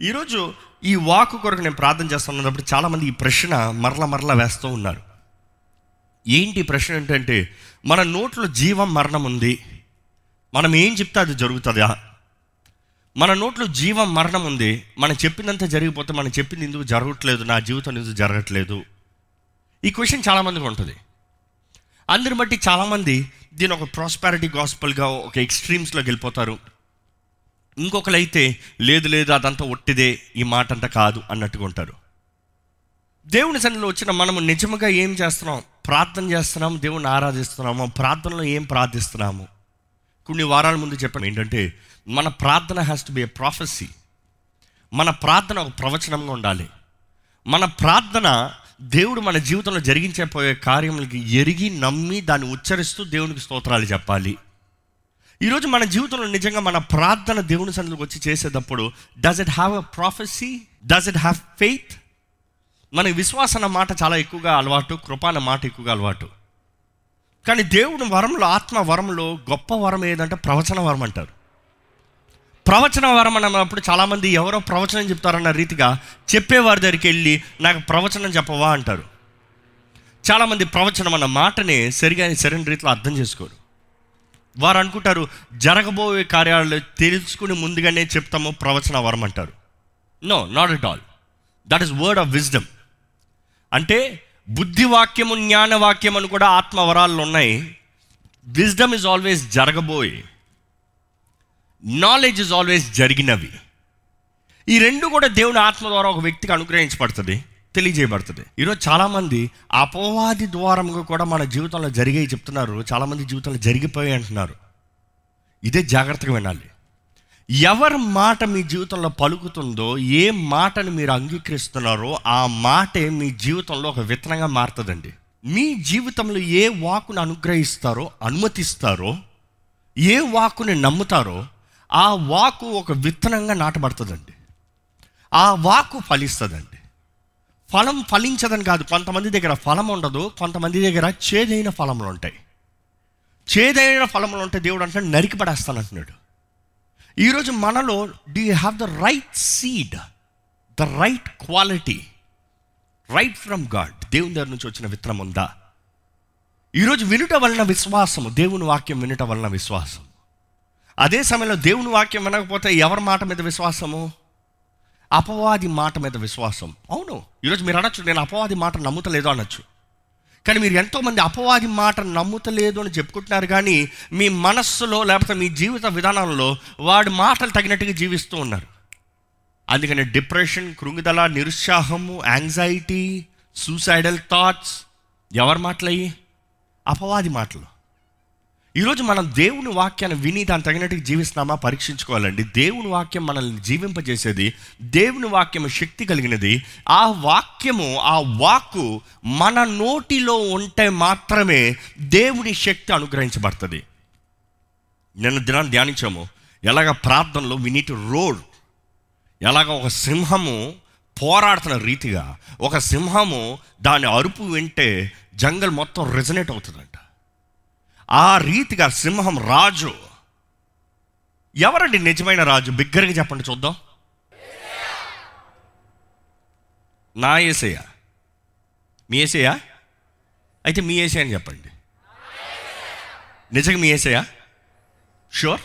ఈరోజు ఈ వాక్ కొరకు నేను ప్రార్థన చేస్తున్నప్పుడు చాలామంది ఈ ప్రశ్న మరల మరల వేస్తూ ఉన్నారు. ఏంటి ప్రశ్న ఏంటంటే మన నోట్లో జీవం మరణం ఉంది. మనం ఏం చెప్తే అది జరుగుతుందా? మన నోట్లో జీవం మరణం ఉంది. మనం చెప్పినంత జరిగిపోతే మనం చెప్పింది ఎందుకు జరగట్లేదు? నా జీవితం ఎందుకు జరగట్లేదు? ఈ క్వశ్చన్ చాలామందికి ఉంటుంది. అందరి బట్టి చాలామంది దీని ఒక ప్రాస్పారిటీ గాస్పల్గా ఒక ఎక్స్ట్రీమ్స్లోకి వెళ్ళిపోతారు. ఇంకొకలైతే లేదు లేదు అదంతా ఒట్టిదే ఈ మాట అంతా కాదు అన్నట్టుగా ఉంటారు. దేవుని సన్నిలో వచ్చిన మనము నిజముగా ఏం చేస్తున్నాం? ప్రార్థన చేస్తున్నాం దేవుని ఆరాధిస్తున్నాము ప్రార్థనలో ఏం ప్రార్థిస్తున్నాము? కొన్ని వారాల ముందు చెప్పాను ఏంటంటే మన ప్రార్థన has to be a prophecy మన ప్రార్థన ఒక ప్రవచనంగా ఉండాలి. మన ప్రార్థన దేవుడు మన జీవితంలో జరిగించబోయే కార్యములకి ఎరిగి నమ్మి దాన్ని ఉచ్చరిస్తూ దేవునికి స్తోత్రాలు చెప్పాలి. ఈరోజు మన జీవితంలో నిజంగా మన ప్రార్థన దేవుని సన్నిధికి వచ్చి చేసేటప్పుడు does it have a prophecy does it have faith మనకి విశ్వాసన మాట చాలా ఎక్కువగా అలవాటు కృప అన్న మాట ఎక్కువగా అలవాటు. కానీ దేవుని వరంలో ఆత్మ వరంలో గొప్ప వరం ఏదంటే ప్రవచన వరం అంటారు. ప్రవచన వరం అన్నప్పుడు చాలామంది ఎవరో ప్రవచనం చెప్తారన్న రీతిగా చెప్పేవారి దగ్గరికి వెళ్ళి నాకు ప్రవచనం చెప్పవా అంటారు. చాలామంది ప్రవచనం అన్న మాటని సరిగా సరైన రీతిలో అర్థం చేసుకోరు. వారు అనుకుంటారు జరగబోయే కార్యాలు తెలుసుకుని ముందుగానే చెప్తాము ప్రవచన వరం అంటారు. No not at all that is word of wisdom అంటే బుద్ధివాక్యము జ్ఞానవాక్యం అని కూడా ఆత్మవరాలు ఉన్నాయి. విజ్డమ్ ఇస్ ఆల్వేస్ జరగబోయే. నాలెడ్జ్ ఇస్ ఆల్వేస్ జరిగినవి. ఈ రెండు కూడా దేవుని ఆత్మ ద్వారా ఒక వ్యక్తికి అనుగ్రహించబడుతుంది. తెలియజేయబడుతుంది. ఈరోజు చాలామంది అపవాది ద్వారంగా కూడా మన జీవితంలో జరిగే చెప్తున్నారు. చాలామంది జీవితంలో జరిగిపోయాయి అంటున్నారు. ఇదే జాగ్రత్తగా వినాలి. ఎవరి మాట మీ జీవితంలో పలుకుతుందో ఏ మాటను మీరు అంగీకరిస్తున్నారో ఆ మాటే మీ జీవితంలో ఒక విత్తనంగా మారుతుందండి. మీ జీవితంలో ఏ వాకును అనుగ్రహిస్తారో అనుమతిస్తారో ఏ వాకుని నమ్ముతారో ఆ వాకు ఒక విత్తనంగా నాటబడుతుందండి. ఆ వాకు ఫలిస్తుందండి. ఫలం ఫలించదని కాదు. కొంతమంది దగ్గర ఫలం ఉండదు కొంతమంది దగ్గర చేదైన ఫలములు ఉంటాయి. చేదైన ఫలములు ఉంటే దేవుడు అంటే నరికి పడేస్తాను అంటున్నాడు. ఈరోజు మనలో do you have the right seed the right quality right from God దేవుని దగ్గర నుంచి వచ్చిన విత్తనం ఉందా? ఈరోజు వినుట వలన విశ్వాసము. దేవుని వాక్యం వినుట వలన విశ్వాసం అదే సమయంలో దేవుని వాక్యం వినకపోతే ఎవరి మాట మీద విశ్వాసము? అపవాది మాట మీద విశ్వాసం. అవును. ఈరోజు మీరు అనొచ్చు నేను అపవాది మాట నమ్ముతలేదు అనొచ్చు. కానీ మీరు ఎంతోమంది అపవాది మాట నమ్ముతలేదు అని చెప్పుకుంటున్నారు కానీ మీ మనస్సులో లేకపోతే మీ జీవిత విధానంలో వాడి మాటలు తగినట్టుగా జీవిస్తూ ఉన్నారు. అందుకని డిప్రెషన్ కృంగిదల నిరుత్సాహము యాంగ్జైటీ సూసైడల్ థాట్స్ ఎవరి మాటలయ్యి? అపవాది మాటలు. ఈరోజు మనం దేవుని వాక్యాన్ని విని దాని తగినట్టుగా జీవిస్తున్నామా? పరీక్షించుకోవాలండి. దేవుని వాక్యం మనల్ని జీవింపజేసేది దేవుని వాక్యం శక్తి కలిగినది. ఆ వాక్యము ఆ వాక్కు మన నోటిలో ఉంటే మాత్రమే దేవుని శక్తి అనుగ్రహించబడుతుంది. నిన్న దినాన్ని ధ్యానించాము. ఎలాగ ప్రార్థనలో వి నీట్ రోడ్ ఎలాగ ఒక సింహము పోరాడుతున్న రీతిగా ఒక సింహము దాని అరుపు వింటే జంగల్ మొత్తం రెజనేట్ అవుతుందంట. ఆ రీతిగా సింహం రాజు. ఎవరండి నిజమైన రాజు? బిగ్గరగా చెప్పండి చూద్దాం. నా ఏసయ్య. మీ ఏసయ్య? అయితే మీ ఏసే అని చెప్పండి. నిజంగా మీ ఏసయ్య? షూర్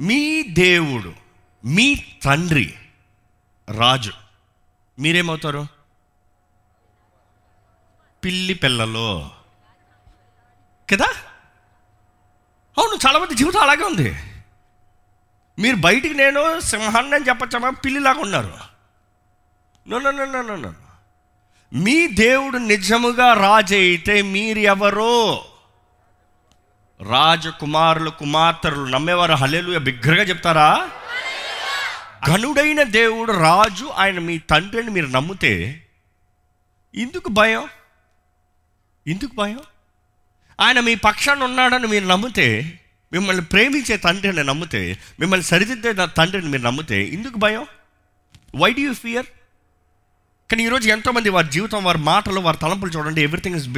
మీ దేవుడు మీ తండ్రి రాజు. మీరేమవుతారు? పిల్లి పిల్లలో. కదా? అవును చాలామంది జీవితం అలాగే ఉంది. మీరు బయటికి నేను సింహాన్ని అని చెప్పచ్చమా పిల్లిలాగా ఉన్నారు. No no no no no మీ దేవుడు నిజముగా రాజు అయితే మీరు ఎవరో రాజకుమారులు కుమార్తెలు నమ్మేవారు. హలేలు బిగ్గరగా చెప్తారా? ఘనుడైన దేవుడు రాజు ఆయన మీ తండ్రిని మీరు నమ్మితే ఎందుకు భయం? ఎందుకు భయం? ఆయన మీ పక్షాన్ని ఉన్నాడని మీరు నమ్మితే మిమ్మల్ని ప్రేమించే తండ్రిని నమ్మితే మిమ్మల్ని సరిదిద్దే తండ్రిని మీరు నమ్మితే ఎందుకు భయం? వై డూ యూ ఫియర్ కానీ ఈరోజు ఎంతోమంది వారి జీవితం వారి మాటలు వారి తలంపులు చూడండి everything is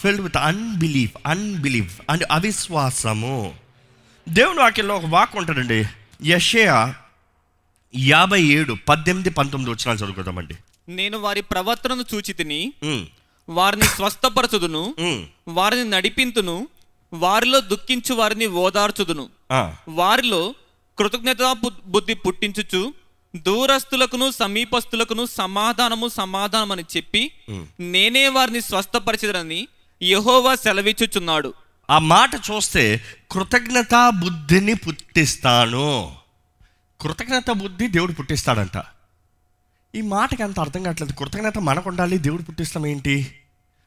filled with unbelief unbelief and అవిశ్వాసము. దేవుని వాక్యంలో ఒక వాక్ ఉంటుందండి. యషయా యాభై ఏడు పద్దెనిమిది పంతొమ్మిది వచ్చిన చదువుకుందామండి. నేను వారి ప్రవర్తనను చూచి తిని ఉమ్, వారిని స్వస్థపరచుదును వారిని నడిపింతును వారిలో దుఃఖించు వారిని ఓదార్చుదును. వారిలో కృతజ్ఞత బుద్ధి పుట్టించుచు దూరస్తులకును సమీపస్తులకును సమాధానము సమాధానం అని చెప్పి నేనే వారిని స్వస్థపరిచదనని యెహోవా సెలవిచ్చుచున్నాడు. ఆ మాట చూస్తే కృతజ్ఞత బుద్ధిని పుట్టిస్తాను. కృతజ్ఞత బుద్ధి దేవుడు పుట్టిస్తాడంట. ఈ మాటకి అంత అర్థం కావట్లేదు. కృతజ్ఞత మనకు ఉండాలి దేవుడు పుట్టిస్తాం ఏంటి?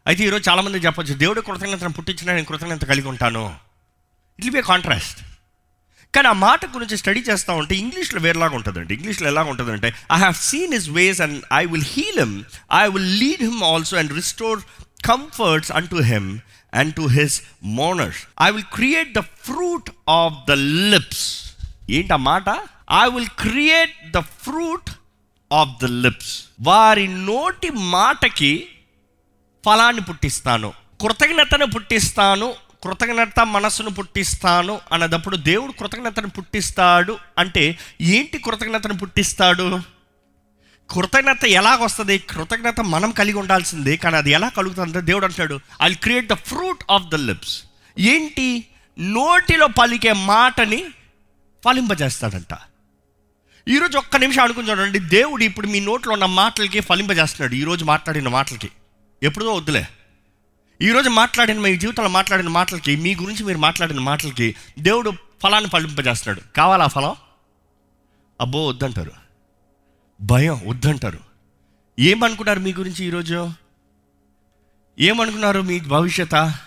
అయితే ఈరోజు చాలామంది చెప్పొచ్చు దేవుడు కృతజ్ఞతను పుట్టించిన నేను కృతజ్ఞత కలిగి ఉంటాను. ఇట్ బి కాంట్రాస్ట్ కానీ ఆ మాట గురించి స్టడీ చేస్తూ ఉంటే ఇంగ్లీష్లో వేరేలాగా ఉంటుందండి. ఇంగ్లీష్లో ఎలాగ ఉంటుందంటే I have seen his ways and I will heal him I will lead him also and restore comforts unto him and to his mourners I will create the fruit of the lips ఏంటి ఆ మాట? I will create the fruit of the lips వారి నోటి మాటకి ఫలాన్ని పుట్టిస్తాను. కృతజ్ఞతను పుట్టిస్తాను. కృతజ్ఞత మనస్సును పుట్టిస్తాను అన్నదప్పుడు దేవుడు కృతజ్ఞతను పుట్టిస్తాడు అంటే ఏంటి కృతజ్ఞతను పుట్టిస్తాడు? కృతజ్ఞత ఎలాగొస్తుంది కృతజ్ఞత మనం కలిగి ఉండాల్సింది. కానీ అది ఎలా కలుగుతుందంటే దేవుడు అంటాడు I create the fruit of the lips ఏంటి? నోటిలో పలికే మాటని ఫలింపజేస్తాడంట. ఈరోజు ఒక్క నిమిషం అనుకుని చూడండి. దేవుడు ఇప్పుడు మీ నోట్లో ఉన్న మాటలకి ఫలింపజేస్తున్నాడు ఈరోజు మాట్లాడిన మాటలకి. ఎప్పుడో వద్దులే. ఈరోజు మాట్లాడిన మీ జీవితంలో మాట్లాడిన మాటలకి మీ గురించి మీరు మాట్లాడిన మాటలకి దేవుడు ఫలాన్ని ఫలింపజేస్తున్నాడు. కావాలా ఫలం? అబ్బో వద్దంటారు. భయం వద్దంటారు. ఏమనుకున్నారు మీ గురించి ఈరోజు ఏమనుకున్నారు మీ భవిష్యత?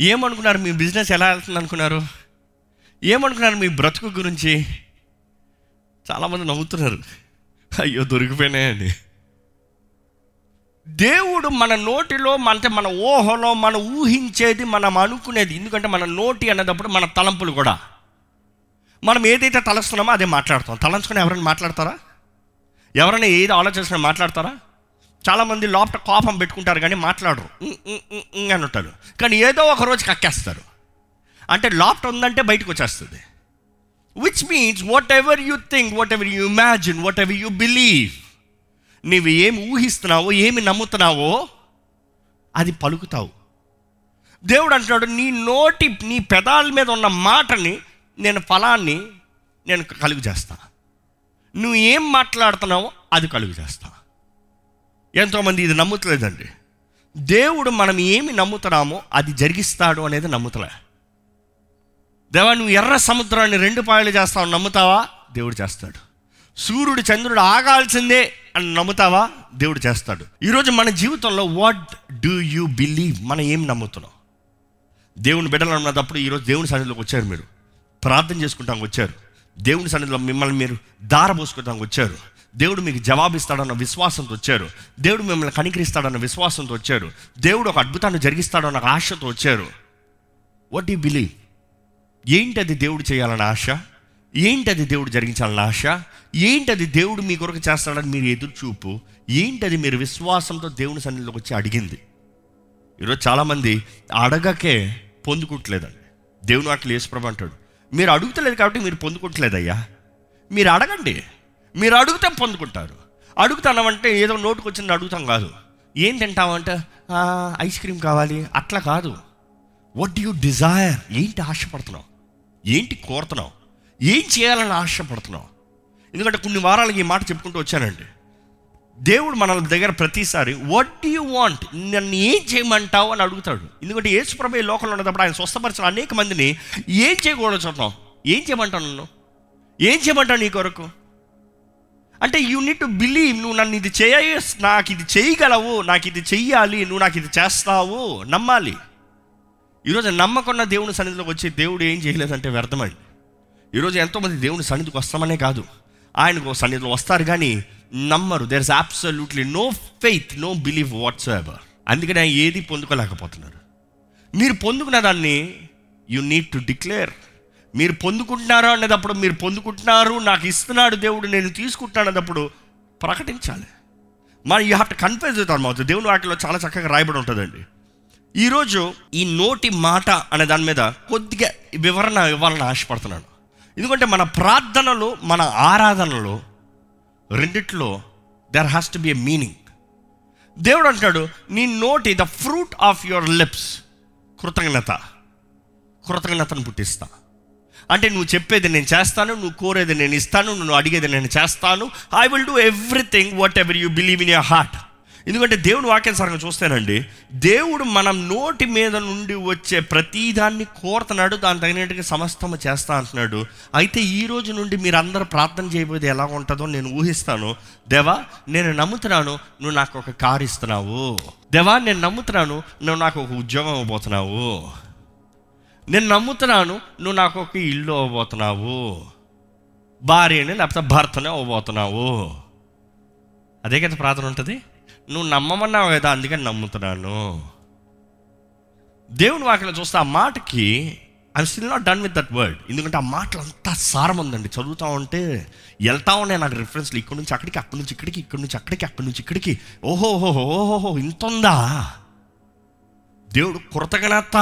ఏమనుకున్నారు మీ బిజినెస్ ఎలా వెళ్తుంది అనుకున్నారు ఏమనుకున్నారు మీ బ్రతుకు గురించి? చాలామంది నవ్వుతున్నారు. అయ్యో దొరికిపోయినాయండి. దేవుడు మన నోటిలో అంటే మన ఊహలో మనం ఊహించేది మనం అనుకునేది. ఎందుకంటే మన నోటి అన్నదప్పుడు మన తలంపులు కూడా. మనం ఏదైతే తలస్తున్నామో అదే మాట్లాడతాం. తలంచుకొని ఎవరైనా మాట్లాడతారా? ఎవరైనా ఏది ఆలోచించిన మాట్లాడతారా? చాలామంది లోపల కోపం పెట్టుకుంటారు కానీ మాట్లాడరు. అని ఉంటారు. కానీ ఏదో ఒక రోజు కక్కేస్తారు. అంటే లోపట ఉందంటే బయటకు వచ్చేస్తుంది. Which means whatever you think whatever you imagine whatever you believe నీవు ఏమి ఊహిస్తున్నావో ఏమి నమ్ముతున్నావో అది పలుకుతావు. దేవుడు అంటున్నాడు నీ నోటి నీ పెదాల మీద ఉన్న మాటని నేను ఫలాన్ని నేను కలుగు చేస్తా. నువ్వు ఏం మాట్లాడుతున్నావో అది కలుగు చేస్తా. ఎంతోమంది ఇది నమ్ముతలేదండి. దేవుడు మనం ఏమి నమ్ముతున్నామో అది జరిగిస్తాడు అనేది నమ్ముతలే. దేవా నువ్వు ఎర్ర సముద్రాన్ని రెండు పాయలు చేస్తావు నమ్ముతావా? దేవుడు చేస్తాడు. సూర్యుడు చంద్రుడు ఆగాల్సిందే. అని నమ్ముతావా? దేవుడు చేస్తాడు. ఈరోజు మన జీవితంలో వాట్ డూ యూ బిలీవ్ మనం ఏం నమ్ముతున్నాం? దేవుని బిడ్డలు అన్నప్పుడు ఈరోజు దేవుని సన్నిధిలోకి వచ్చారు మీరు. ప్రార్థన చేసుకుంటానికి వచ్చారు. దేవుని సన్నిధిలో మిమ్మల్ని మీరు దార వచ్చారు. దేవుడు మీకు జవాబిస్తాడన్న విశ్వాసంతో వచ్చారు. దేవుడు మిమ్మల్ని కనికరిస్తాడన్న విశ్వాసంతో వచ్చారు. దేవుడు ఒక అద్భుతాన్ని జరిగిస్తాడన్న ఆశతో వచ్చారు. వాట్ యూ బిలీవ్ ఏంటి అది దేవుడు చేయాలన్న ఆశ? ఏంటి అది దేవుడు జరిగించాలని ఆశ? ఏంటి అది దేవుడు మీ కొరకు చేస్తాడని మీరు ఎదురు చూపు ఏంటి అది మీరు విశ్వాసంతో దేవుని సన్నిధిలోకి వచ్చి అడిగింది? ఈరోజు చాలామంది అడగకే పొందుకుంటలేదండి. దేవుని వాటిలో యేసుప్రభు అంటాడు మీరు అడుగుతలేదు కాబట్టి మీరు పొందుకుంటలేదయ్యా. మీరు అడగండి. మీరు అడిగితే పొందుకుంటారు. అడుగుతానంటే ఏదో నోటుకు వచ్చింది అడుగుతాం కాదు. ఏం తింటామంటే ఐస్ క్రీమ్ కావాలి. అట్లా కాదు. వాట్ యు డిజైర్ ఏంటి ఆశపడుతున్నావు? ఏంటి కోరుతున్నావు? ఏం చేయాలని ఆశపడుతున్నావు? ఎందుకంటే కొన్ని వారాలకి ఈ మాట చెప్పుకుంటూ వచ్చానండి. దేవుడు మన దగ్గర ప్రతిసారి వాట్ డూ యూ వాంట్ నన్ను ఏం చేయమంటావు? అని అడుగుతాడు. ఎందుకంటే యేసుప్రభు ఈ లోకంలో ఉన్నప్పుడు ఆయన స్వస్థపరిచిన అనేక మందిని ఏం చేయకూడదు చూడటం ఏం చేయమంటావు నన్ను? ఏం చేయమంటావు నీ కొరకు? అంటే యూ నీడ్ టు బిలీవ్ నువ్వు నన్ను ఇది చేయ నాకు ఇది చేయగలవు నాకు ఇది చెయ్యాలి నువ్వు నాకు ఇది చేస్తావు నమ్మాలి. ఈరోజు నమ్మకున్న దేవుని సన్నిధిలోకి వచ్చి దేవుడు ఏం చేయలేదంటే వ్యర్థమండి. ఈరోజు ఎంతోమంది దేవుని సన్నిధికి వస్తామనే కాదు. ఆయనకు సన్నిధిలో వస్తారు కానీ నమ్మరు. There is absolutely no faith no believe whatsoever అందుకని ఆయన ఏది పొందుకోలేకపోతున్నారు. మీరు పొందుకున్న దాన్ని యు నీడ్ టు డిక్లేర్ మీరు పొందుకుంటున్నారా అనేటప్పుడు మీరు పొందుకుంటున్నారు నాకు ఇస్తున్నాడు దేవుడు నేను తీసుకుంటున్నాను అన్నప్పుడు ప్రకటించాలి. మరి you have to confuse with మాకు దేవుని వాటిలో చాలా చక్కగా రాయబడి ఉంటుందండి. ఈరోజు ఈ నోటి మాట అనే దాని మీద కొద్దిగా వివరణ ఇవ్వాలని ఆశపడుతున్నాను. ఎందుకంటే మన ప్రార్థనలు మన ఆరాధనలు రెండిట్లో there has to be a meaning దేవుడు అంటాడు నీ నోటి the fruit of your lips కృతజ్ఞత కృతజ్ఞతను పుట్టిస్తా. అంటే నువ్వు చెప్పేది నేను చేస్తాను నువ్వు కోరేది నేను ఇస్తాను నువ్వు అడిగేది నేను చేస్తాను. I will do everything whatever you believe in your heart ఎందుకంటే దేవుని వాక్యానుసారంగా చూస్తేనండి దేవుడు మనం నోటి మీద నుండి వచ్చే ప్రతిదాన్ని కోరుతున్నాడు దాని తగినట్టుగా సమస్తము చేస్తా అంటున్నాడు. అయితే ఈ రోజు నుండి మీరు ప్రార్థన చేయబోయేది ఎలా ఉంటుందో నేను ఊహిస్తాను. దేవా నేను నమ్ముతున్నాను నువ్వు నాకు ఒక కారు ఇస్తున్నావు. దేవా నేను నమ్ముతున్నాను నువ్వు నాకు ఒక ఉద్యోగం ఇవ్వబోతున్నావు. నేను నమ్ముతున్నాను నువ్వు నాకు ఒక ఇల్లు అవ్వబోతున్నావు భార్యని లేకపోతే భర్తనే అవ్వబోతున్నావు అదే కదా ప్రార్థన ఉంటుంది? నువ్వు నమ్మమన్నావు కదా అందుకని నమ్ముతున్నాను. దేవుని వాక్యం చూస్తే ఆ మాటకి I still not done with that word ఎందుకంటే ఆ మాటలు అంతా సారం ఉందండి చదువుతా ఉంటే వెళ్తా ఉన్నాయి నాకు రిఫరెన్స్లు ఇక్కడి నుంచి అక్కడికి అక్కడి నుంచి ఇక్కడికి ఇక్కడి నుంచి అక్కడికి అక్కడి నుంచి ఇక్కడికి. ఓహోహో ఓహో ఓహో ఇంత ఉందా? దేవుడు కృతజ్ఞత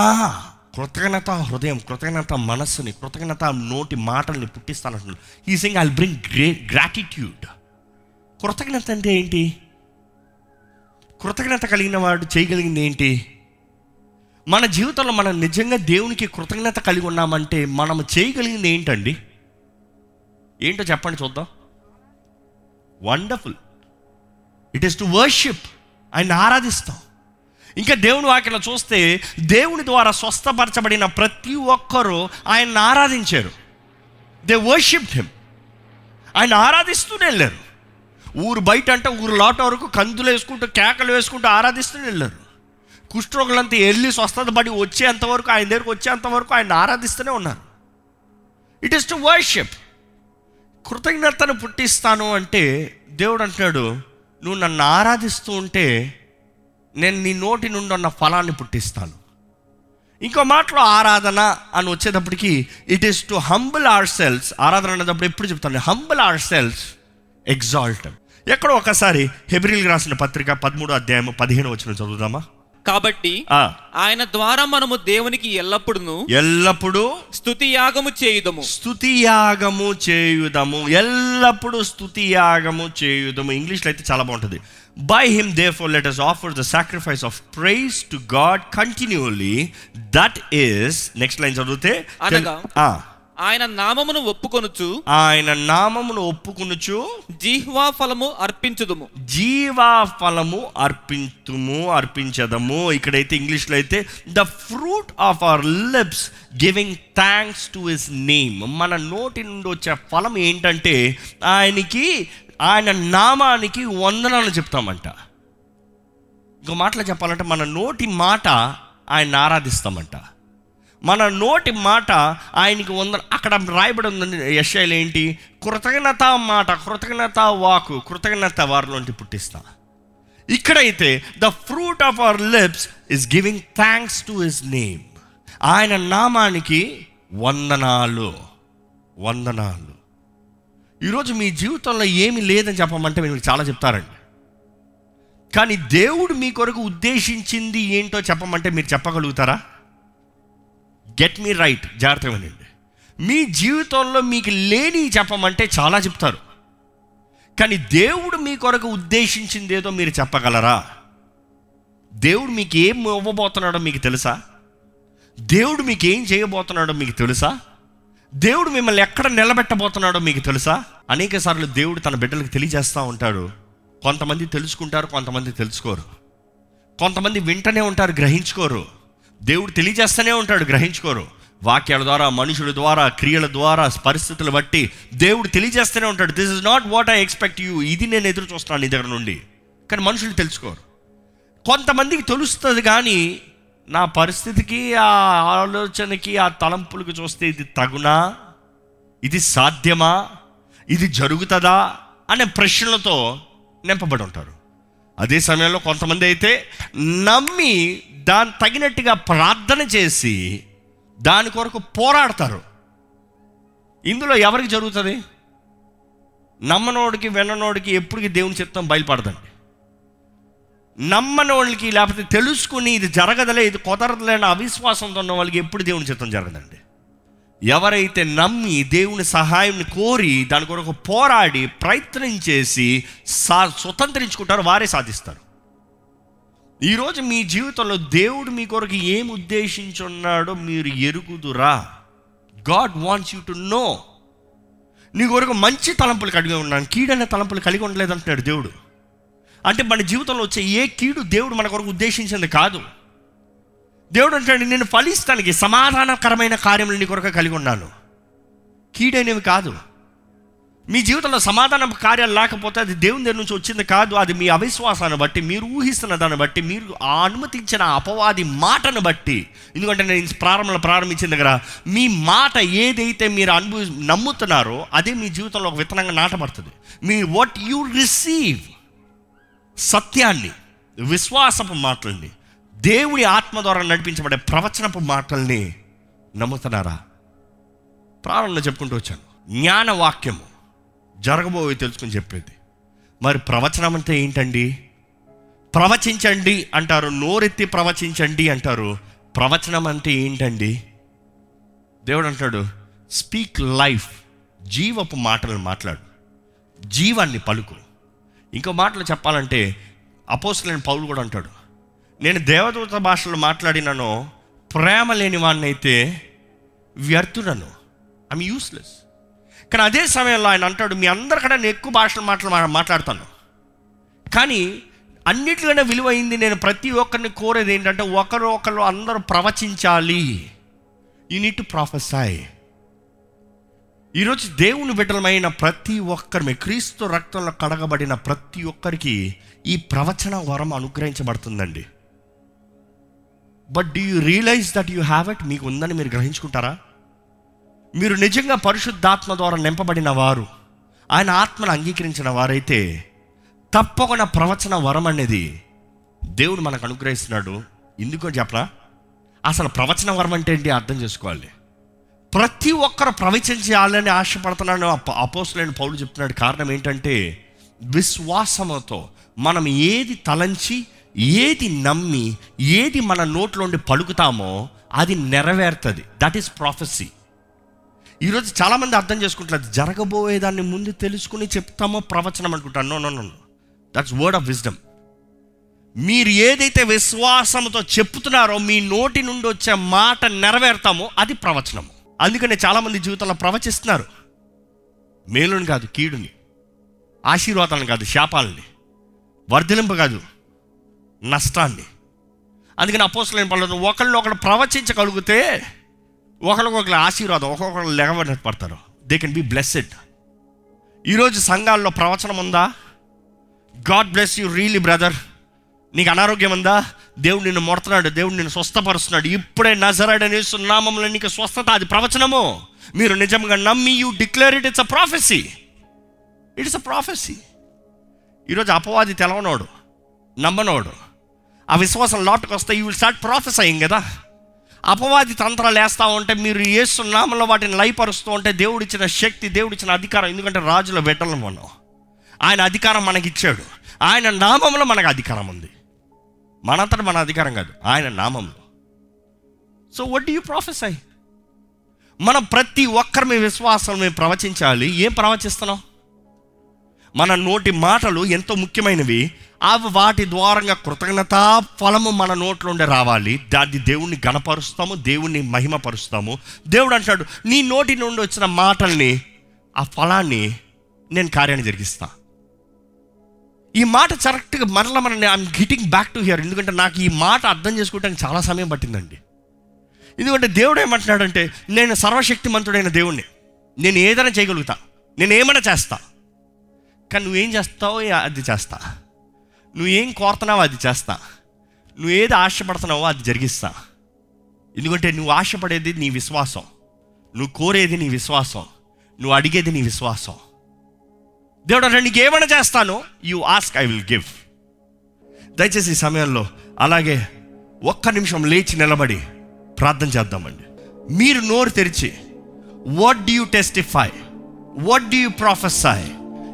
కృతజ్ఞత హృదయం కృతజ్ఞత మనస్సుని కృతజ్ఞత నోటి మాటల్ని పుట్టిస్తానంటున్నాడు. ఈ sing I bring grey gratitude కృతజ్ఞత అంటే ఏంటి? కృతజ్ఞత కలిగిన వాడు చేయగలిగింది ఏంటి? మన జీవితంలో మనం నిజంగా దేవునికి కృతజ్ఞత కలిగి ఉన్నామంటే మనం చేయగలిగింది ఏంటండి? ఏంటో చెప్పండి చూద్దాం. Wonderful it is to worship ఆయన ఆరాధిస్తాం. ఇంకా దేవుని వాక్యలో చూస్తే దేవుని ద్వారా స్వస్థపరచబడిన ప్రతి ఒక్కరూ ఆయన్ని ఆరాధించారు. దే వర్షిప్ హిమ్ ఆయన ఆరాధిస్తూనే వెళ్ళారు. ఊరు బయట అంటే ఊరు లోట వరకు కందులు వేసుకుంటూ కేకలు వేసుకుంటూ ఆరాధిస్తూనే వెళ్ళారు. కుష్ఠరోగులంతా వెళ్ళి స్వస్థత పడి వచ్చేంతవరకు ఆయన దగ్గరకు వచ్చేంతవరకు ఆయన ఆరాధిస్తూనే ఉన్నారు. ఇట్ ఈస్ టు వర్షిప్ కృతజ్ఞతను పుట్టిస్తాను అంటే దేవుడు అంటున్నాడు నువ్వు నన్ను ఆరాధిస్తూ ఉంటే నేను నీ నోటి నుండి ఉన్న ఫలాన్ని పుట్టిస్తాను. ఇంకో మాటలో ఆరాధన అని వచ్చేటప్పటికి it is to humble ourselves ఆరాధన అనేటప్పుడు ఎప్పుడు చెప్తాను హంబుల్ అవర్ సెల్స్ ఎగ్జాల్ట్ ఎక్కడో ఒకసారి హెబ్రిల్కి రాసిన పత్రిక పదమూడు అధ్యాయం పదిహేను వచ్చిన చదువుదామా? కాబట్టి ఆయన ద్వారా మనము దేవునికి ఎల్లప్పుడూ ఎల్లప్పుడూ స్తుతి యాగము చేయుదము. స్తుతి యాగము చేయుదము. ఎల్లప్పుడూ స్తుతి యాగము చేయుదము. ఇంగ్లీష్లో అయితే చాలా బాగుంటుంది. By him therefore let us offer the sacrifice of praise to God continually that is next line చదివితే అనగా? ఆయన నామమును ఒప్పుకొనుచు ఆయన నామమును ఒప్పుకునుచు జిహ్వా ఫలము అర్పించుదుము. జీవా ఫలము అర్పింతుము అర్పించదము. ఇక్కడైతే ఇంగ్లీష్లో అయితే the fruit of our lips giving thanks to his name మన నోటి నుండి వచ్చే ఫలం ఏంటంటే ఆయనకి ఆయన నామానికి వందనాలు చెప్తామంట. ఇంకో మాటలో చెప్పాలంటే మన నోటి మాట ఆయన ఆరాధిస్తామంట. మన నోటి మాట ఆయనకి ఉంద అక్కడ రాయబడి ఉందండి యశాయిలు ఏంటి? కృతజ్ఞత మాట కృతజ్ఞత వాకు కృతజ్ఞత వారిలోంటి పుట్టిస్తా. ఇక్కడైతే the fruit of our lips is giving thanks to his name ఆయన నామానికి వందనాలు వందనాలు. ఈరోజు మీ జీవితంలో ఏమి లేదని చెప్పమంటే మీకు చాలా చెప్తారండి. కానీ దేవుడు మీ కొరకు ఉద్దేశించింది ఏంటో చెప్పమంటే మీరు చెప్పగలుగుతారా? గెట్ మీ రైట్ జాగ్రత్తగా వినండి. మీ జీవితంలో మీకు లేని చెప్పమంటే చాలా చెప్తారు. కానీ దేవుడు మీ కొరకు ఉద్దేశించింది ఏదో మీరు చెప్పగలరా? దేవుడు మీకు ఏం ఇవ్వబోతున్నాడో మీకు తెలుసా? దేవుడు మీకు ఏం చేయబోతున్నాడో మీకు తెలుసా? దేవుడు మిమ్మల్ని ఎక్కడ నిలబెట్టబోతున్నాడో మీకు తెలుసా? అనేక సార్లు దేవుడు తన బిడ్డలకు తెలియజేస్తూ ఉంటాడు. కొంతమంది తెలుసుకుంటారు కొంతమంది తెలుసుకోరు. కొంతమంది వింటనే ఉంటారు గ్రహించుకోరు. దేవుడు తెలియజేస్తూనే ఉంటాడు గ్రహించుకోరు. వాక్యాల ద్వారా మనుషుల ద్వారా క్రియల ద్వారా పరిస్థితులు బట్టి దేవుడు తెలియజేస్తూనే ఉంటాడు. This is not what I expect you ఇది నేను ఎదురు చూస్తున్నాను నీ దగ్గర నుండి. కానీ మనుషులు తెలుసుకోరు. కొంతమందికి తెలుస్తుంది కానీ నా పరిస్థితికి ఆ ఆలోచనకి ఆ తలంపులకు చూస్తే ఇది తగునా? ఇది సాధ్యమా? ఇది జరుగుతుందా? అనే ప్రశ్నలతో నింపబడి ఉంటారు. అదే సమయంలో కొంతమంది అయితే నమ్మి దాని తగినట్టుగా ప్రార్థన చేసి దాని కొరకు పోరాడతారు. ఇందులో ఎవరికి జరుగుతుంది? నమ్మనోడికి విననోడికి ఎప్పటికీ దేవుని చిత్తం బయలుపడదండి. నమ్మనోళ్ళకి లేకపోతే తెలుసుకుని ఇది జరగదలే ఇది కుదరదులే అనే అవిశ్వాసంతో ఉన్న వాళ్ళకి ఎప్పుడు దేవుని చిత్తం జరగదండి. ఎవరైతే నమ్మి దేవుని సహాయం కోరి దాని కొరకు పోరాడి ప్రయత్నం చేసి సా స్వతంత్రించుకుంటారో వారే సాధిస్తారు. ఈరోజు మీ జీవితంలో దేవుడు మీ కొరకు ఏం ఉద్దేశించున్నాడో మీరు ఎరుగుదురా. God wants you to know. నీ కొరకు మంచి తలంపులు కలిగి ఉన్నాను కీడైన తలంపులు కలిగి ఉండలేదంటున్నాడు దేవుడు. అంటే మన జీవితంలో వచ్చే ఏ కీడు దేవుడు మన కొరకు ఉద్దేశించింది కాదు. దేవుడు అంటాడు నేను ఫలిస్తానికి సమాధానకరమైన కార్యములు నీ కొరకు కలిగి ఉన్నాను. కీడైనవి కాదు. మీ జీవితంలో సమాధాన కార్యాలు లేకపోతే అది దేవుని దగ్గర నుంచి వచ్చింది కాదు. అది మీ అవిశ్వాసాన్ని బట్టి మీరు ఊహిస్తున్న దాన్ని బట్టి మీరు అనుమతించిన అపవాది మాటను బట్టి. ఎందుకంటే నేను ప్రారంభంలో ప్రారంభించిన దగ్గర మీ మాట ఏదైతే మీరు అనుభవి నమ్ముతున్నారో అదే మీ జీవితంలో ఒక విత్తనంగా నాటబడుతుంది. మీ వాట్ యు రిసీవ్ సత్యాన్ని విశ్వాసపు మాటల్ని దేవుని ఆత్మ ద్వారా నడిపించబడే ప్రవచనపు మాటల్ని నమ్ముతున్నారా? ప్రారంభంలో చెప్పుకుంటూ వచ్చాను. జ్ఞాన జరగబోయి తెలుసుకుని చెప్పేది. మరి ప్రవచనం అంటే ఏంటండి? ప్రవచించండి అంటారు నోరెత్తి ప్రవచించండి అంటారు. ప్రవచనం అంటే ఏంటండి? దేవుడు అంటాడు స్పీక్ లైఫ్ జీవపు మాటలను మాట్లాడు. జీవాన్ని పలుకు. ఇంకో మాటలు చెప్పాలంటే అపోసలేని పౌలు కూడా అంటాడు నేను దేవదూత భాషలో మాట్లాడినను ప్రేమ లేని వాడినైతే అయితే వ్యర్థుడను ఐమ్ యూస్లెస్ కానీ అదే సమయంలో ఆయన అంటాడు మీ అందరికన్నా నేను ఎక్కువ భాషలు మాట్లా మాట్లాడతాను. కానీ అన్నిటికన్నా విలువైంది నేను ప్రతి ఒక్కరిని కోరేది ఏంటంటే ఒకరు ఒకరు అందరూ ప్రవచించాలి. యూనిట్ నీడ్ ప్రాఫెసాయ్ ఈరోజు దేవుని బిడ్డలమైన ప్రతి ఒక్కరి క్రీస్తు రక్తంలో కడగబడిన ప్రతి ఒక్కరికి ఈ ప్రవచన వరం అనుగ్రహించబడుతుందండి. But do you realize that you have it మీకు ఉందని మీరు గ్రహించుకుంటారా? మీరు నిజంగా పరిశుద్ధాత్మ ద్వారా నింపబడిన వారు ఆయన ఆత్మను అంగీకరించిన వారైతే తప్పకుండా ప్రవచన వరం అనేది దేవుడు మనకు అనుగ్రహిస్తున్నాడు. ఎందుకో చెప్పరా? అసలు ప్రవచన వరం అంటే ఏంటి అర్థం చేసుకోవాలి. ప్రతి ఒక్కరు ప్రవచించాలని ఆశపడుతున్నాను. అపోసులైన పౌలు చెప్తున్నాడు. కారణం ఏంటంటే విశ్వాసముతో మనం ఏది తలంచి ఏది నమ్మి ఏది మన నోట్లోండి పలుకుతామో అది నెరవేరుతుంది. దట్ ఈస్ ప్రాఫెసీ ఈరోజు చాలామంది అర్థం చేసుకుంటున్నారు జరగబోయేదాన్ని ముందు తెలుసుకుని చెప్తామో ప్రవచనం అనుకుంటాను no no no that's word of wisdom మీరు ఏదైతే విశ్వాసంతో చెప్తున్నారో మీ నోటి నుండి వచ్చే మాట నెరవేరుతామో అది ప్రవచనము. అందుకనే చాలామంది జీవితంలో ప్రవచిస్తున్నారు. మేలుని కాదు కీడుని. ఆశీర్వాదాలను కాదు శాపాలని. వర్ధలింపు కాదు. నష్టాన్ని. అందుకని అపోసలేని పనులు ఒకళ్ళు ఒకళ్ళు ప్రవచించగలిగితే ఒకరికొకరు ఆశీర్వాదం ఒక్కొక్కరు లెగబడి పడతారు. దే కెన్ బి బ్లెస్సెడ్ ఈరోజు సంఘాల్లో ప్రవచనం ఉందా? God bless you really brother నీకు అనారోగ్యం ఉందా? దేవుడు నిన్ను మొడుతున్నాడు దేవుడు నిన్ను స్వస్థపరుస్తున్నాడు. ఇప్పుడే నజరాడని సున్నామంలో నీకు స్వస్థత అది ప్రవచనము. మీరు నిజంగా నమ్మి you declare it it's a prophecy it's a prophecy ఈరోజు అపవాది తెలవనోడు నమ్మనోడు. ఆ విశ్వాసం లోటుకు వస్తే యూ విల్ స్టార్ట్ ప్రాఫెస్ అయ్యింది కదా. అపవాది తంత్రాలు వేస్తూ ఉంటే మీరు ఏసునామంలో వాటిని లయపరుస్తూ ఉంటే దేవుడిచ్చిన శక్తి దేవుడిచ్చిన అధికారం ఎందుకంటే రాజుల బిడ్డలు మనం. ఆయన అధికారం మనకి ఇచ్చాడు ఆయన నామంలో మనకు అధికారం ఉంది. మనంతట మన అధికారం కాదు ఆయన నామంలో. సో వడ్ యూ ప్రొఫెసై మనం ప్రతి ఒక్కరి మీ విశ్వాసం మేము ప్రవచించాలి. ఏం ప్రవచిస్తున్నాం? మన నోటి మాటలు ఎంతో ముఖ్యమైనవి. అవి వాటి ద్వారంగా కృతజ్ఞతా ఫలము మన నోట్లోండే రావాలి. దాన్ని దేవుణ్ణి గణపరుస్తాము దేవుణ్ణి మహిమపరుస్తాము. దేవుడు అంటాడు నీ నోటి నుండి వచ్చిన మాటల్ని ఆ ఫలాన్ని నేను కార్యాన్ని జరిగిస్తా. ఈ మాట కరెక్ట్గా మరల మన I'm getting back to here ఎందుకంటే నాకు ఈ మాట అర్థం చేసుకోవడానికి చాలా సమయం పట్టిందండి. ఎందుకంటే దేవుడు ఏమంటున్నాడంటే నేను సర్వశక్తిమంతుడైన దేవుణ్ణి. నేను ఏదైనా చేయగలుగుతా. నేను ఏమైనా చేస్తా. కానీ నువ్వేం చేస్తావో అది చేస్తా. నువ్వేం కోరుతున్నావో అది చేస్తా. నువ్వు ఏది ఆశపడుతున్నావో అది జరిగిస్తా. ఎందుకంటే నువ్వు ఆశపడేది నీ విశ్వాసం. నువ్వు కోరేది నీ విశ్వాసం. నువ్వు అడిగేది నీ విశ్వాసం. దేవుడు అంటే నీకు ఏమైనా చేస్తాను? You ask I will give. దయచేసి ఈ సమయంలో అలాగే ఒక్క నిమిషం లేచి నిలబడి ప్రార్థన చేద్దామండి. మీరు నోరు తెరిచి what do you testify what do you prophesy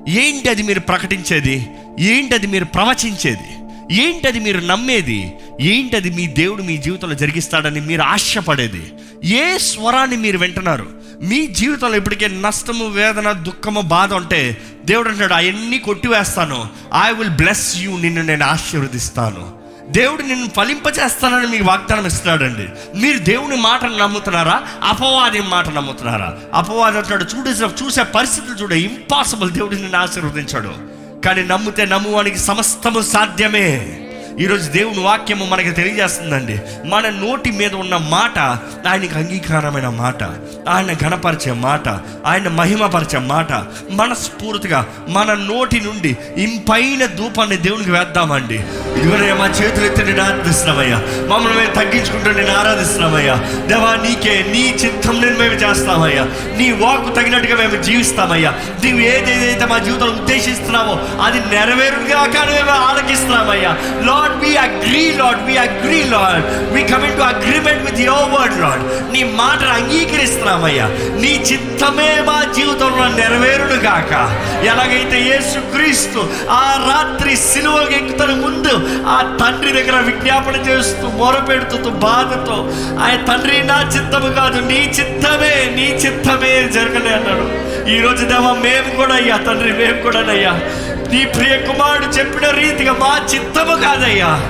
ఏంటి అది మీరు ప్రకటించేది? ఏంటి అది మీరు ప్రవచించేది? ఏంటి అది మీరు నమ్మేది? ఏంటి అది మీ దేవుడు మీ జీవితంలో జరిగిస్తాడని మీరు ఆశపడేది? ఏ స్వరాన్ని మీరు వింటున్నారు? మీ జీవితంలో ఇప్పటికే నష్టము వేదన దుఃఖము బాధ ఉంటే దేవుడు అంటాడు అవన్నీ కొట్టివేస్తాను. ఐ విల్ బ్లెస్ యూ నిన్ను నేను ఆశీర్వదిస్తాను. దేవుడు నిన్ను ఫలింపజేస్తానని మీకు వాగ్దానం ఇస్తున్నాడండి. మీరు దేవుని మాటను నమ్ముతున్నారా? అపవాది మాట నమ్ముతున్నారా? అపవాది అంటాడు చూడే చూసే పరిస్థితులు చూడ ఇంపాసిబుల్ దేవుడు నిన్ను ఆశీర్వదించాడు. కానీ నమ్మితే నమ్మువానికి సమస్తము సాధ్యమే. ఈరోజు దేవుని వాక్యము మనకి తెలియజేస్తుందండి. మన నోటి మీద ఉన్న మాట ఆయనకి అంగీకారమైన మాట. ఆయన గణపరిచే మాట. ఆయన మహిమపరిచే మాట. మనస్ఫూర్తిగా మన నోటి నుండి ఇంపైన ధూపాన్ని దేవునికి వేద్దామండి. ఇదిగోనే మా చేతులు ఎత్తి నేను ఆరాధిస్తున్నామయ్యా. మమ్మల్ని మేము తగ్గించుకుంటూ నేను ఆరాధిస్తున్నామయ్యా. దేవా నీకే నీ చిత్తం నేను మేము చేస్తామయ్యా. నీ వాకు తగినట్టుగా మేము జీవిస్తామయ్యా. నీవు ఏదేదైతే మా జీవితంలో ఉద్దేశిస్తున్నావో అది నెరవేరుగా కానీ మేము ఆలకిస్తున్నామయ్యా. Lord we agree Lord we agree Lord we coming to agreement with your word Lord నీ మాటను అంగీకరిస్తున్నామయ్యా. నీ చిత్తమే మా జీవితంలో నెరవేరుడు గాక. ఎలాగైతే యేసు క్రీస్తు ఆ రాత్రి సిలువకి ఎక్కుతున్న ముందు ఆ తండ్రి దగ్గర విజ్ఞాపన చేస్తూ మొరపెడుతూ బాధతో ఆయన తండ్రి నా చిత్తము కాదు నీ చిత్తమే నీ చిత్తమే జరగలే అన్నాడు. ఈ రోజు దేవా మేము కూడా అయ్యా తండ్రి మేము కూడానయ్యా. నీ ప్రియ కుమారుడు చెప్పిన రీతిగా మా చిత్తము కాదయ్యా.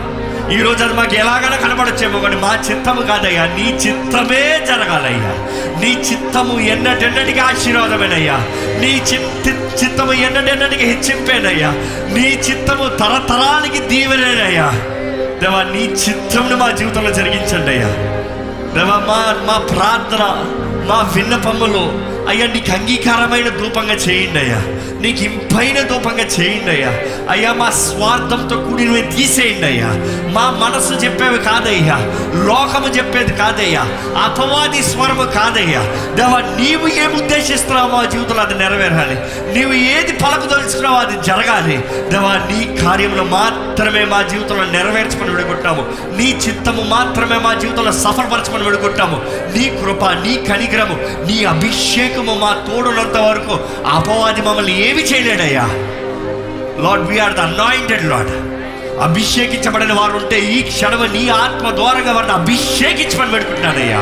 ఈ రోజు అది మాకు ఎలాగైనా కనబడచ్చేమో కానీ మా చిత్తము కాదయ్యా. నీ చిత్తమే జరగాలయ్యా. నీ చిత్తము ఎన్నటెన్నటికి ఆశీర్వాదమేనయ్యా. నీ చిత్త చిత్తము ఎన్నటెన్నటికి హెచ్చింపేనయ్యా. నీ చిత్తము తరతరానికి దీవెనేనయ్యా దేవా నీ చిత్తంను మా జీవితంలో జరిగించండి అయ్యా. దేవా మా మా ప్రార్థన మా విన్నపములు అయ్యా నీకు అంగీకారమైన ధూపంగా చేయండి అయ్యా. నీకు ఇంపైన ధూపంగా చేయండి అయ్యా. అయ్యా మా స్వార్థంతో కూడినవి తీసేయండి అయ్యా. మా మనసు చెప్పేవి కాదయ్యా. లోకము చెప్పేది కాదయ్యా. అపవాది స్వరము కాదయ్యా. దేవా నీవు ఏమి ఉద్దేశిస్తున్నావో ఆ జీవితంలో అది నెరవేరాలి. నీవు ఏది పలకదలుచుకున్నావో అది జరగాలి. దేవా నీ కార్యములు మాత్రమే మా జీవితంలో నెరవేర్చమని విడుకుంటాము నీ చిత్తము మాత్రమే మా జీవితంలో సఫలపరచమని విడుకుంటాము నీ కృప నీ కనిగ్రము నీ అభిషేకం అభిషేకము మా తోడునంత వరకు అపవాది మమ్మల్ని ఏమి చేయలేడయ్యా. Lord we are the anointed Lord అభిషేకించబడిన వారు ఉంటే ఈ క్షణం నీ ఆత్మ ద్వారంగా వారిని అభిషేకించమని పెడుకుంటున్నానయ్యా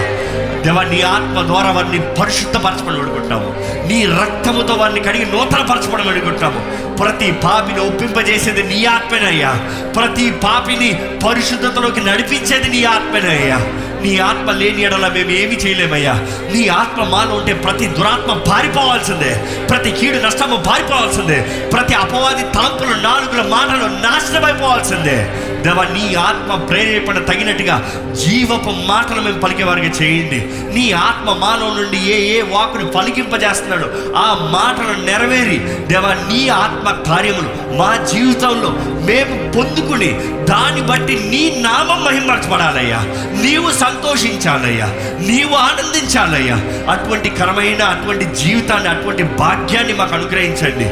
దేవా నీ ఆత్మ ద్వారా వారిని పరిశుద్ధపరచమని పెడుకుంటాము నీ రక్తముతో వారిని కడిగి నూతన పరచమని పెడుకుంటాము ప్రతి పాపిని ఒప్పింపజేసేది నీ ఆత్మనయ్యా. ప్రతి పాపిని పరిశుద్ధతలోకి నడిపించేది నీ ఆత్మనయ్యా. నీ ఆత్మ లేని ఎడల మేము ఏమి చేయలేమయ్యా. నీ ఆత్మ మాలో ఉంటే ప్రతి దురాత్మ పారిపోవాల్సిందే. ప్రతి కీడు నష్టము పారిపోవాల్సిందే. ప్రతి అపవాది తలంపులు నాలుగుల మాటలు నాశనమైపోవాల్సిందే. దేవా నీ ఆత్మ ప్రేరేపణ తగినట్టుగా జీవపు మాటలు మేము పలికే వారికి చేయండి. నీ ఆత్మ మాలో నుండి ఏ ఏ వాకుని పలికింపజేస్తున్నాడు ఆ మాటలు నెరవేరి దేవా నీ ఆత్మ కార్యములు మా జీవితంలో మేము పొందుకుని దాన్ని బట్టి నీ నామం మహిమపరచబడాలయ్యా. నీవు సంతోషించాలయ్యా. నీవు ఆనందించాలయ్యా. అటువంటి కరమైన అటువంటి జీవితాన్ని అటువంటి భాగ్యాన్ని మాకు అనుగ్రహించండి.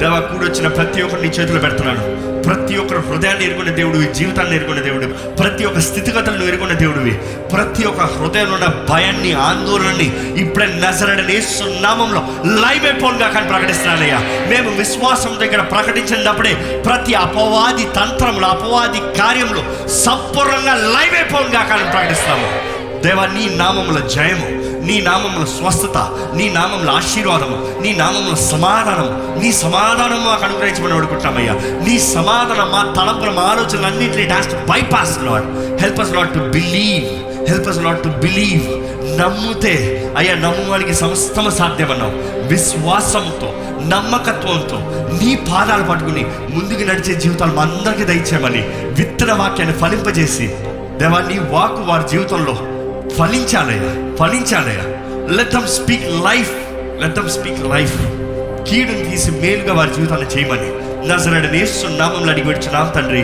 దేవా కూడొచ్చిన ప్రతి ఒక్కరిని చేతులు పెడుతున్నాను. ప్రతి ఒక్కరు హృదయాన్ని ఎరుగున్న దేవుడివి జీవితాన్ని ఎరుగున్న దేవుడు ప్రతి ఒక్క స్థితిగతులను ఎరుగున్న దేవుడివి ప్రతి ఒక్క హృదయంలో ఉన్న భయాన్ని ఆందోళనని ఇప్పుడే నజరడని సున్నామంలో లైవ్ అయిపోనుగా కానీ ప్రకటిస్తున్నానయ్యా మేము విశ్వాసం దగ్గర ప్రకటించినప్పుడే ప్రతి అపవాది తంత్రములు అపవాది కార్యములు సంపూర్ణంగా లైవ్ అయిపోనుగా కానీ ప్రకటిస్తాము. దేవా నీ నామముల జయము నీ నామముల స్వస్థత నీ నామంలో ఆశీర్వాదము నీ నామంలో సమాధానం నీ సమాధానం మాకు అనుగ్రహించమని అడుగుతున్నామయ్యా. నీ సమాధానం మా తలంపుల మా ఆలోచనలు అన్నింటినీ డాస్ట్ బైపాస్ lord help us Lord to believe help us Lord to believe నమ్ముతే అయ్యా నమ్మువానికి సమస్తము సాధ్యమన్నావు. విశ్వాసంతో నమ్మకత్వంతో నీ పాదాలు పట్టుకుని ముందుకు నడిచే జీవితాలు మా అందరికీ దయచేయమని విత్తన వాక్యాన్ని ఫలింపజేసి దేవా నీ వాకు వారి జీవితంలో ఫలించాలయ్యా ఫలించాలయ్యా let them speak life let them speak life కీడును తీసి మేలుగా వారి జీవితాన్ని చేయమని. నజరడనేస్తున్నామంలో అడిగి వచ్చున్నాం తండ్రి.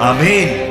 ఆమెన్.